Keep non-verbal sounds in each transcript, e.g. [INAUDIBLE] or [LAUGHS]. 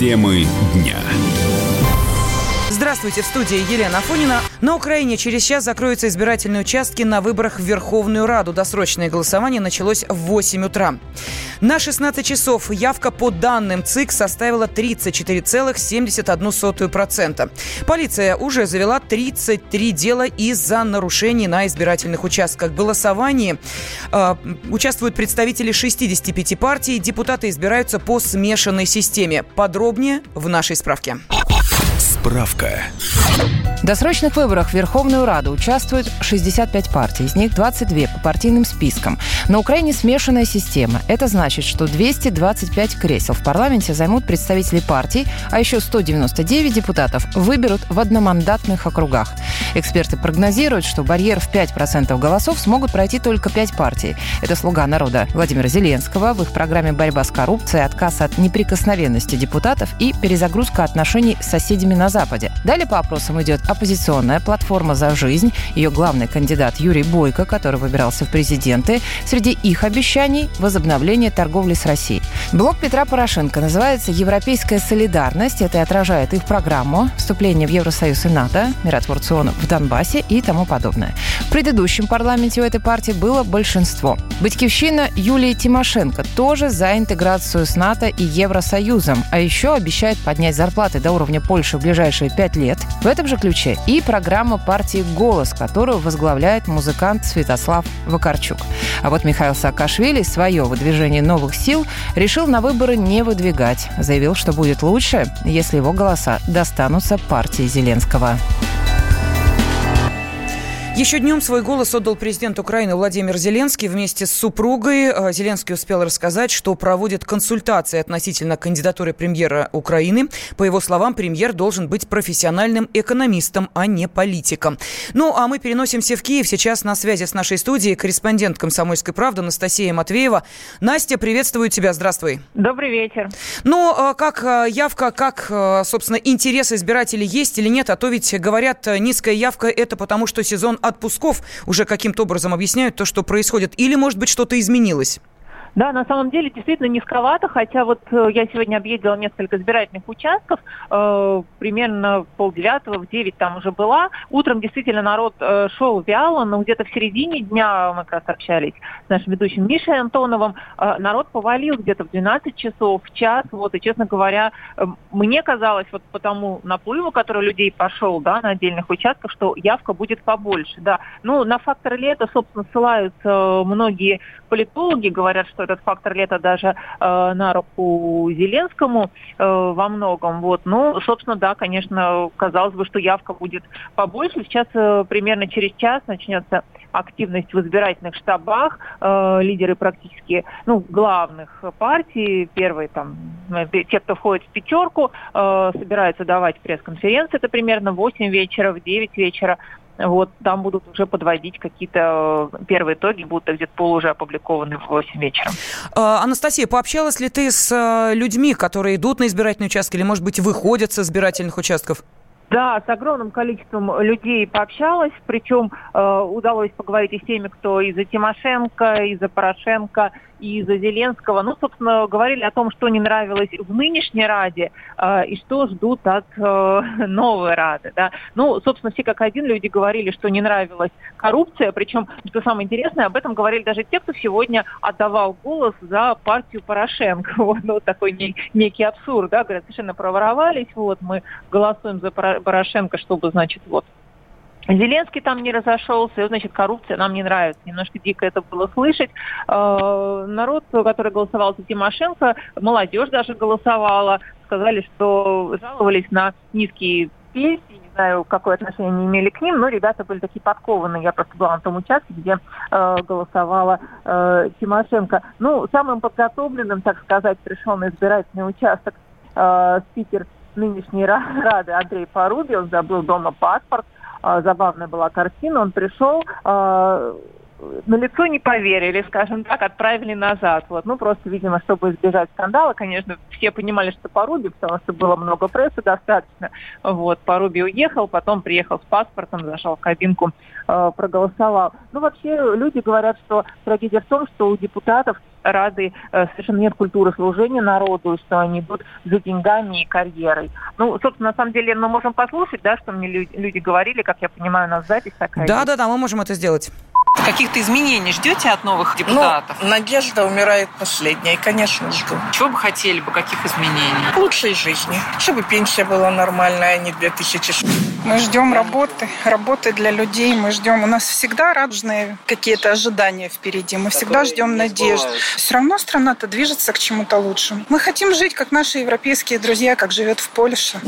Темы дня. Здравствуйте, в студии Елена Афонина. На Украине через час закроются избирательные участки на выборах в Верховную Раду. Досрочное голосование началось в 8 утра. На 16 часов явка по данным ЦИК составила 34,71%. Полиция уже завела 33 дела из-за нарушений на избирательных участках. В голосовании э, участвуют представители 65 партий. Депутаты избираются по смешанной системе. Подробнее в нашей справке. Справка. В досрочных выборах в Верховную Раду участвуют 65 партий, из них 22 по партийным спискам. На Украине смешанная система. Это значит, что 225 кресел в парламенте займут представители партий, а еще 199 депутатов выберут в одномандатных округах. Эксперты прогнозируют, что барьер в 5% голосов смогут пройти только 5 партий. Это «Слуга народа» Владимира Зеленского. В их программе «Борьба с коррупцией», отказ от неприкосновенности депутатов и перезагрузка отношений с соседями на Западе. Далее по опросам идет оппозиционная платформа «За жизнь». Ее главный кандидат Юрий Бойко, который выбирался в президенты. Среди их обещаний – возобновление торговли с Россией. Блок Петра Порошенко называется «Европейская солидарность». Это и отражает их программу, вступление в Евросоюз и НАТО, миротворцы в Донбассе и тому подобное. В предыдущем парламенте у этой партии было большинство. Батькивщина Юлии Тимошенко тоже за интеграцию с НАТО и Евросоюзом, а еще обещает поднять зарплаты до уровня Польши в ближайшие пять лет. В этом же ключе и программа партии «Голос», которую возглавляет музыкант Святослав Вакарчук. А вот Михаил Саакашвили свое выдвижение новых сил решил на выборы не выдвигать. Заявил, что будет лучше, если его голоса достанутся партии Зеленского. Еще днем свой голос отдал президент Украины Владимир Зеленский вместе с супругой. Э, Зеленский успел рассказать, что проводит консультации относительно кандидатуры премьера Украины. По его словам, премьер должен быть профессиональным экономистом, а не политиком. Ну, а мы переносимся в Киев. Сейчас на связи с нашей студией корреспондент «Комсомольской правды» Анастасия Матвеева. Настя, приветствую тебя. Здравствуй. Добрый вечер. Ну, э, как э, явка, как, собственно, интерес избирателей есть или нет? А то ведь говорят, низкая явка – это потому, что сезон отпусков уже каким-то образом объясняют то, что происходит? Или, может быть, что-то изменилось? Да, на самом деле действительно низковато, хотя вот э, я сегодня объездила несколько избирательных участков, э, примерно в полдевятого, в девять там уже была. Утром действительно народ э, шел вяло, но где-то в середине дня мы как раз общались с нашим ведущим Мишей Антоновым, э, народ повалил где-то в 12 часов, в час, вот, и, честно говоря, э, мне казалось вот по тому наплыву, который людей пошел, да, на отдельных участках, что явка будет побольше, да. Ну, на фактор лета, собственно, ссылаются э, многие политологи, говорят, что этот фактор лета даже э, на руку Зеленскому э, во многом. Вот. Ну, собственно, да, конечно, казалось бы, что явка будет побольше. Сейчас э, примерно через час начнется активность в избирательных штабах. Э, лидеры практически, ну, главных партий, первые там, э, те, кто входит в пятерку, э, собираются давать пресс-конференции. Это примерно в 8 вечера, в 9 вечера. Вот там будут уже подводить какие-то э, первые итоги, будут где-то пол уже опубликованы в 8 вечера. А, Анастасия, пообщалась ли ты с э, людьми, которые идут на избирательные участки или, может быть, выходят с избирательных участков? Да, с огромным количеством людей пообщалась, причем э, удалось поговорить и с теми, кто из-за Тимошенко, из-за Порошенко, и за Зеленского, ну, собственно, говорили о том, что не нравилось в нынешней Раде э, и что ждут от э, [LAUGHS] новой Рады. Да. Ну, собственно, все как один люди говорили, что не нравилась коррупция, причем, что самое интересное, об этом говорили даже те, кто сегодня отдавал голос за партию Порошенко. [LAUGHS] Вот, ну, такой не, некий абсурд, да, говорят, совершенно проворовались, вот, мы голосуем за Порошенко, чтобы, значит, вот, Зеленский там не разошелся, значит, коррупция нам не нравится. Немножко дико это было слышать. Э, народ, который голосовал за Тимошенко, молодежь даже голосовала, сказали, что жаловались на низкие пенсии, не знаю, какое отношение они имели к ним, но ребята были такие подкованные. Я просто была на том участке, где э, голосовала э, Тимошенко. Ну, самым подготовленным, так сказать, пришел на избирательный участок э, спикер нынешней Рады Андрей Поруби. Он забыл дома паспорт. А, забавная была картина. Он пришел, а, на лицо не поверили, скажем так, отправили назад. Вот. Ну, просто, видимо, чтобы избежать скандала, конечно, все понимали, что Поруби, потому что было много прессы достаточно. Вот, Поруби уехал, потом приехал с паспортом, зашел в кабинку, э, проголосовал. Ну, вообще, люди говорят, что трагедия в том, что у депутатов рады э, совершенно нет культуры служения народу, что они идут за деньгами и карьерой. Ну, собственно, на самом деле, мы можем послушать, да, что мне люди, люди говорили, как я понимаю, у нас запись такая. Да, да, да, мы можем это сделать. Каких-то изменений ждете от новых депутатов? Ну, надежда умирает последняя, конечно, жду. Чего бы хотели бы, каких изменений? Лучшей жизни. Чтобы пенсия была нормальная, а не 2000. Мы ждем работы, работы для людей. Мы ждем, у нас всегда радужные какие-то ожидания впереди. Мы всегда ждем надежд. Все равно страна-то движется к чему-то лучшему. Мы хотим жить, как наши европейские друзья, как живет в Польше.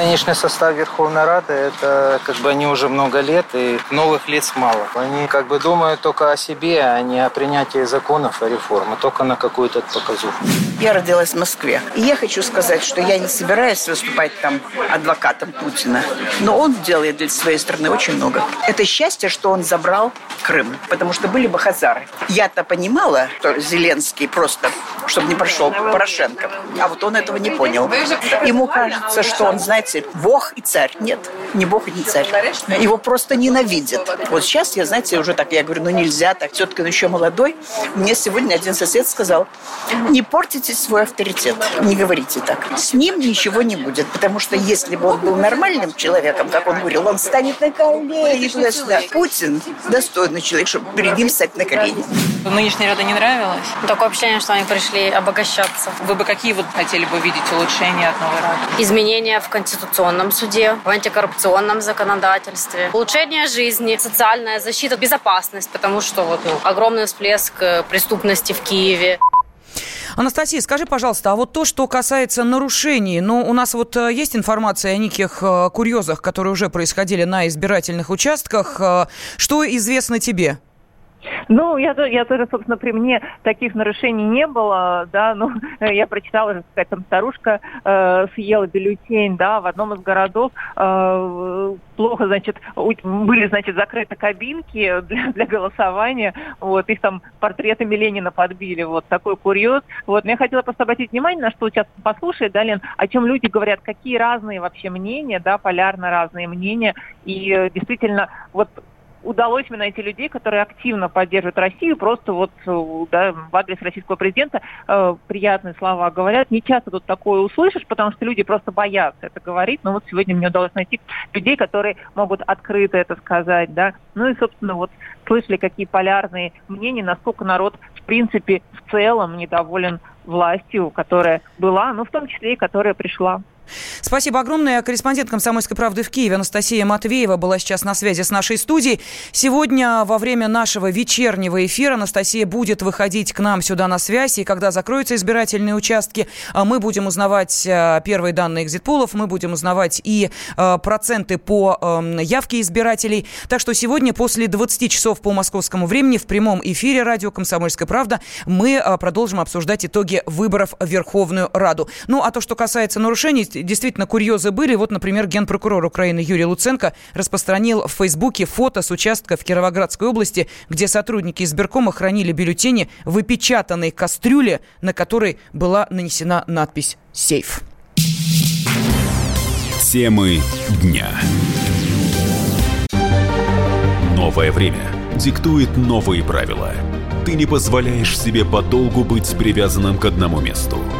Нынешний состав Верховной Рады, это как бы они уже много лет, и новых лиц мало. Они как бы думают только о себе, а не о принятии законов, о реформе, только на какую-то показуху. Я родилась в Москве. И я хочу сказать, что я не собираюсь выступать там адвокатом Путина. Но он делает для своей страны очень много. Это счастье, что он забрал Крым, потому что были бы хазары. Я-то понимала, что Зеленский просто, чтобы не прошел Порошенко. А вот он этого не понял. Ему кажется, что он, знаете, бог и царь. Нет, не бог и не царь. Его просто ненавидят. Вот сейчас я, знаете, уже так, я говорю, ну нельзя так, все-таки он еще молодой. Мне сегодня один сосед сказал, не портите свой авторитет, не говорите так. С ним ничего не будет, потому что если бы он был нормальным человеком, как он говорил, он станет на колени. Путин достойный человек, чтобы перед ним стать на колени. Нынешняя рада не нравилась? Такое ощущение, что они пришли обогащаться. Вы бы какие вот хотели бы видеть улучшения от новой рады? Изменения в Конституционном суде, в антикоррупционном законодательстве, улучшение жизни, социальная защита, безопасность, потому что вот ну, огромный всплеск э, преступности в Киеве. Анастасия, скажи, пожалуйста, а вот то, что касается нарушений, ну, у нас вот э, есть информация о неких э, курьезах, которые уже происходили на избирательных участках. Что известно тебе? Ну, я, я тоже, собственно, при мне таких нарушений не было, да, ну, [LAUGHS] я прочитала, что какая-то старушка э, съела бюллетень, да, в одном из городов э, плохо, значит, были, значит, закрыты кабинки [LAUGHS] для, для голосования, вот, их там портретами Ленина подбили, вот, такой курьез, вот, но я хотела просто обратить внимание, на что сейчас послушает, да, Лен, о чем люди говорят, какие разные вообще мнения, да, полярно разные мнения, и э, действительно, вот удалось мне найти людей, которые активно поддерживают Россию, просто вот э, да, в адрес российского президента э, приятные слова говорят. Не часто тут такое услышишь, потому что люди просто боятся это говорить, но вот сегодня мне удалось найти людей, которые могут открыто это сказать, да. Ну и, собственно, вот слышали, какие полярные мнения, насколько народ, в принципе, в целом недоволен властью, которая была, ну, в том числе и которая пришла. Спасибо огромное. Корреспондент «Комсомольской правды» в Киеве Анастасия Матвеева была сейчас на связи с нашей студией. Сегодня во время нашего вечернего эфира Анастасия будет выходить к нам сюда на связь. И когда закроются избирательные участки, а, мы будем узнавать а, первые данные экзитполов, мы будем узнавать и а, проценты по явке избирателей. Так что сегодня после 20 часов по московскому времени в прямом эфире радио «Комсомольская правда» мы продолжим обсуждать итоги выборов в Верховную Раду. Ну, а то, что касается нарушений, действительно курьезы были. Вот, например, генпрокурор Украины Юрий Луценко распространил в Фейсбуке фото с участка в Кировоградской области, где сотрудники избиркома хранили бюллетени в опечатанной кастрюле, на которой была нанесена надпись «Сейф». Темы дня. Новое время диктует новые правила. Ты не позволяешь себе подолгу быть привязанным к одному месту –